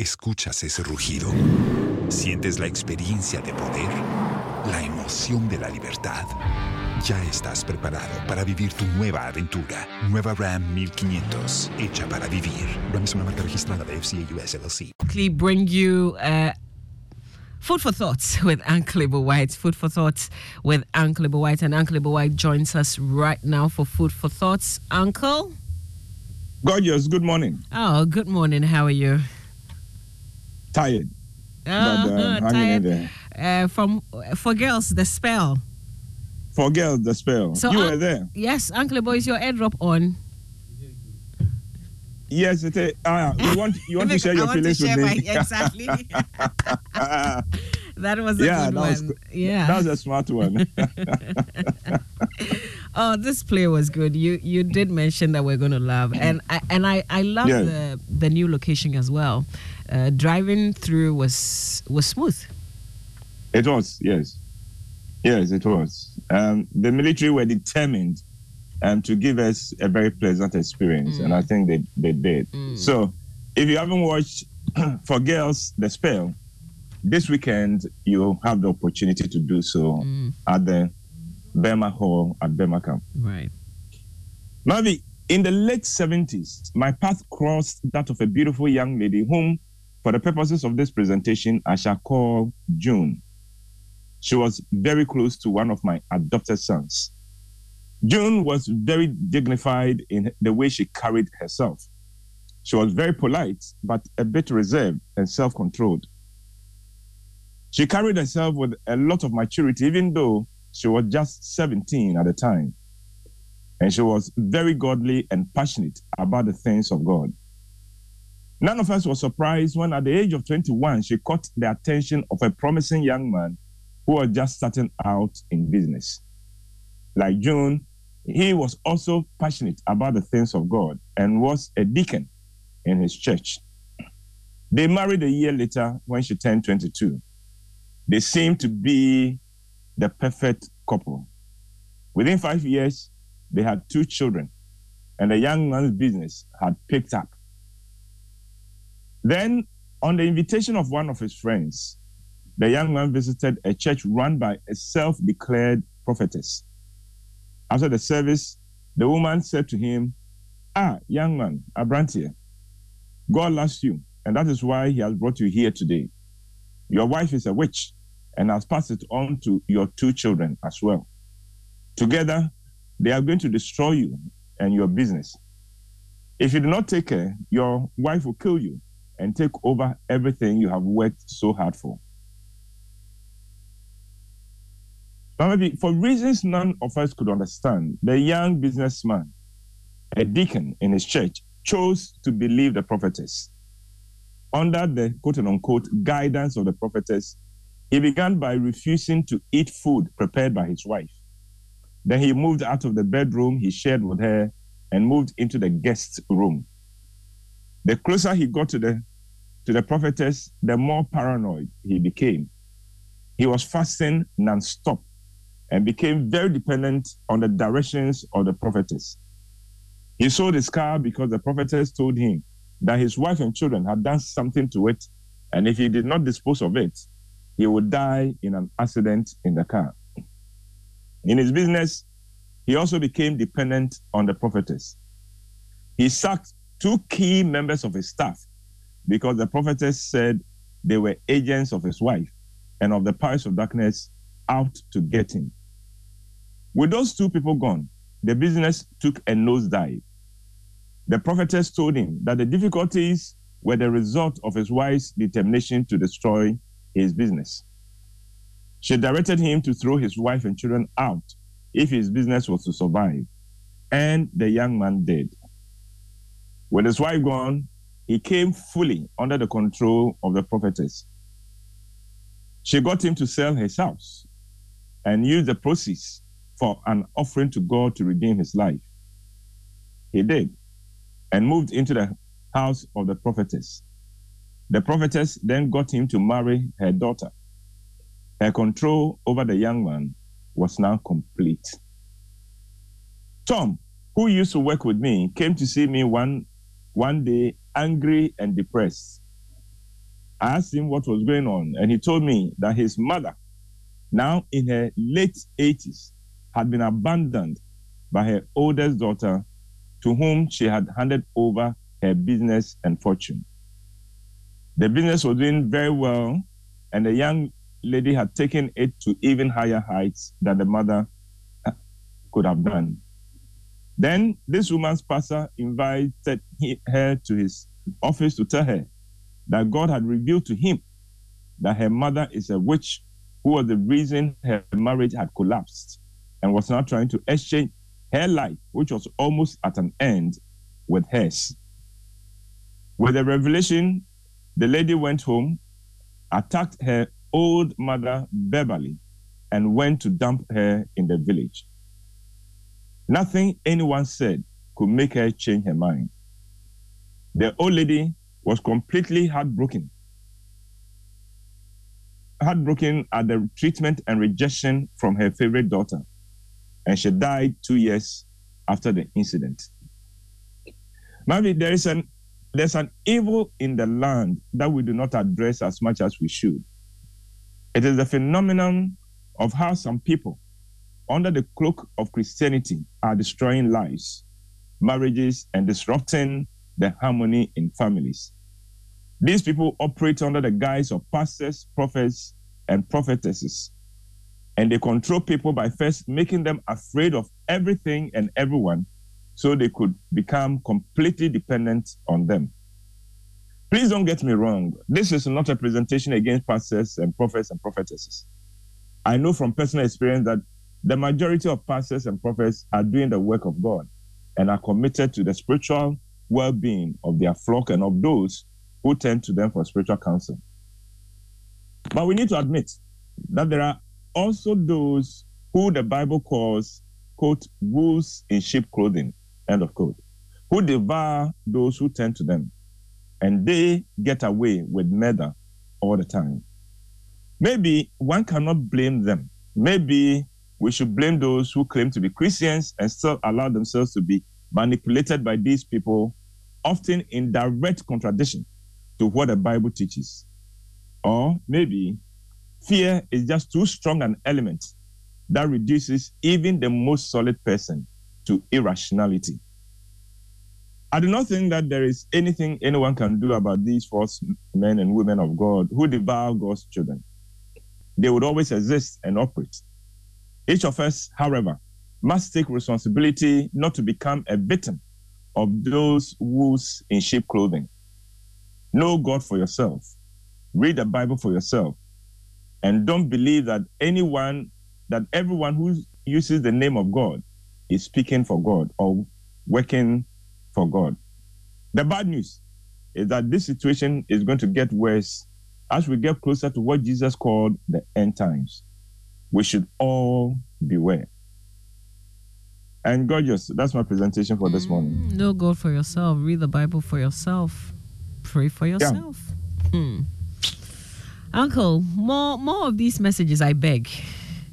¿Escuchas ese rugido? ¿Sientes la experiencia de poder? ¿La emoción de la libertad? Ya estás preparado para vivir tu nueva aventura. Nueva Ram 1500, hecha para vivir. Ram es una marca registrada de FCA US LLC. Bring you uh, Food for Thoughts with Uncle White. Food for Thoughts with Uncle White. And Uncle White joins us right now for Food for Thoughts. Uncle? Gorgeous, good morning. Oh, good morning. How are you? Tired. Uh, but, uh, hanging tired. Uh, from for girls, the spell. For girls, the spell. So, you un- were there. Yes, Uncle Boy, is your airdrop on? Yes, it is. Uh, you want you want to share I your want to feelings share with my- exactly. that was a yeah, good that one. good. yeah. That was a smart one. Oh, this play was good. You you did mention that we're going to love, and I and I I love Yeah. the the new location as well. Uh, driving through was was smooth. it was, yes. Yes, it was. Um, the military were determined um, to give us a very pleasant experience, and I think they, they did. So, if you haven't watched For Girls, The Spell, this weekend you'll have the opportunity to do so at the Burma Hall at Burma Camp. Right. Mavi, in the late 70s, my path crossed that of a beautiful young lady whom, for the purposes of this presentation, I shall call June. She was very close to one of my adopted sons. June was very dignified in the way she carried herself. She was very polite, but a bit reserved and self controlled. She carried herself with a lot of maturity, even though she was just 17 at the time and she was very godly and passionate about the things of God. None of us was surprised when, at the age of 21, she caught the attention of a promising young man who was just starting out in business. Like June, he was also passionate about the things of God and was a deacon in his church. They married a year later when she turned 22. They seemed to be the perfect couple. Within five years, they had two children, and the young man's business had picked up. Then, on the invitation of one of his friends, the young man visited a church run by a self declared prophetess. After the service, the woman said to him, Ah, young man, Abrantia, God loves you, and that is why he has brought you here today. Your wife is a witch and has passed it on to your two children as well. Together, they are going to destroy you and your business. If you do not take care, your wife will kill you and take over everything you have worked so hard for. Maybe for reasons none of us could understand, the young businessman, a deacon in his church, chose to believe the prophetess. Under the quote unquote guidance of the prophetess, he began by refusing to eat food prepared by his wife. Then he moved out of the bedroom he shared with her and moved into the guest room. The closer he got to the to the prophetess, the more paranoid he became. He was fasting non-stop and became very dependent on the directions of the prophetess. He sold his car because the prophetess told him that his wife and children had done something to it, and if he did not dispose of it, he would die in an accident in the car. In his business, he also became dependent on the prophetess. He sacked two key members of his staff because the prophetess said they were agents of his wife and of the powers of darkness out to get him. With those two people gone, the business took a nosedive. The prophetess told him that the difficulties were the result of his wife's determination to destroy his business. She directed him to throw his wife and children out if his business was to survive, and the young man did. With his wife gone, he came fully under the control of the prophetess. She got him to sell his house and use the proceeds for an offering to God to redeem his life. He did and moved into the house of the prophetess. The prophetess then got him to marry her daughter. Her control over the young man was now complete. Tom, who used to work with me, came to see me one, one day angry and depressed. I asked him what was going on, and he told me that his mother, now in her late 80s, had been abandoned by her oldest daughter, to whom she had handed over her business and fortune. The business was doing very well, and the young lady had taken it to even higher heights than the mother uh, could have done. Then this woman's pastor invited her to his office to tell her that God had revealed to him that her mother is a witch who was the reason her marriage had collapsed and was now trying to exchange her life, which was almost at an end, with hers. With the revelation, the lady went home, attacked her old mother verbally, and went to dump her in the village. Nothing anyone said could make her change her mind. The old lady was completely heartbroken. Heartbroken at the treatment and rejection from her favorite daughter. And she died two years after the incident. Maybe there is an there's an evil in the land that we do not address as much as we should. It is the phenomenon of how some people, under the cloak of Christianity, are destroying lives, marriages, and disrupting the harmony in families. These people operate under the guise of pastors, prophets, and prophetesses. And they control people by first making them afraid of everything and everyone so they could become completely dependent on them. Please don't get me wrong. This is not a presentation against pastors and prophets and prophetesses. I know from personal experience that the majority of pastors and prophets are doing the work of God and are committed to the spiritual well being of their flock and of those who turn to them for spiritual counsel. But we need to admit that there are also those who the Bible calls, quote, wolves in sheep clothing, end of quote, who devour those who turn to them. And they get away with murder all the time. Maybe one cannot blame them. Maybe we should blame those who claim to be Christians and still allow themselves to be manipulated by these people, often in direct contradiction to what the Bible teaches. Or maybe fear is just too strong an element that reduces even the most solid person to irrationality. I do not think that there is anything anyone can do about these false men and women of God who devour God's children. They would always exist and operate. Each of us, however, must take responsibility not to become a victim of those wolves in sheep clothing. Know God for yourself. Read the Bible for yourself. And don't believe that anyone, that everyone who uses the name of God is speaking for God or working for God. The bad news is that this situation is going to get worse as we get closer to what Jesus called the end times. We should all beware. And gorgeous, that's my presentation for this morning. Mm, know God for yourself. Read the Bible for yourself. Pray for yourself. Yeah. Hmm. Uncle, more more of these messages, I beg.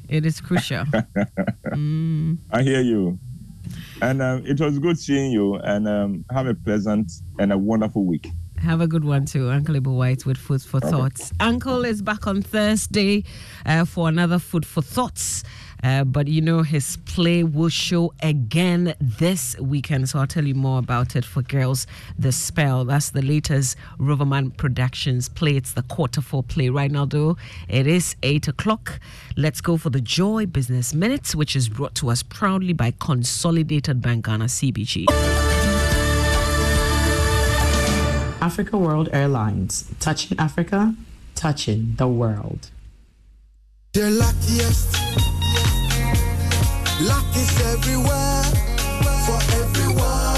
It is crucial. mm. I hear you. And um, it was good seeing you, and um, have a pleasant and a wonderful week. Have a good one too, Uncle Ebo Whyte with Food for okay. Thoughts. Uncle is back on Thursday uh, for another Food for Thoughts. Uh, but you know, his play will show again this weekend. So I'll tell you more about it for Girls The Spell. That's the latest Roverman Productions play. It's the quarter four play right now, though. It is 8 o'clock. Let's go for the Joy Business Minutes, which is brought to us proudly by Consolidated Bank Ghana CBG. Africa World Airlines, touching Africa, touching the world. The luckiest, luck is everywhere for everyone.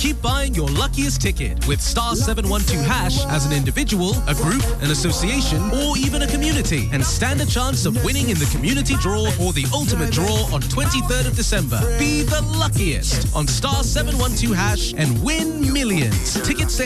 Keep buying your luckiest ticket with star 712 hash as an individual, a group, an association, or even a community, and stand a chance of winning in the community draw or the ultimate draw on 23rd of December. Be the luckiest on star 712 hash and win millions. Ticket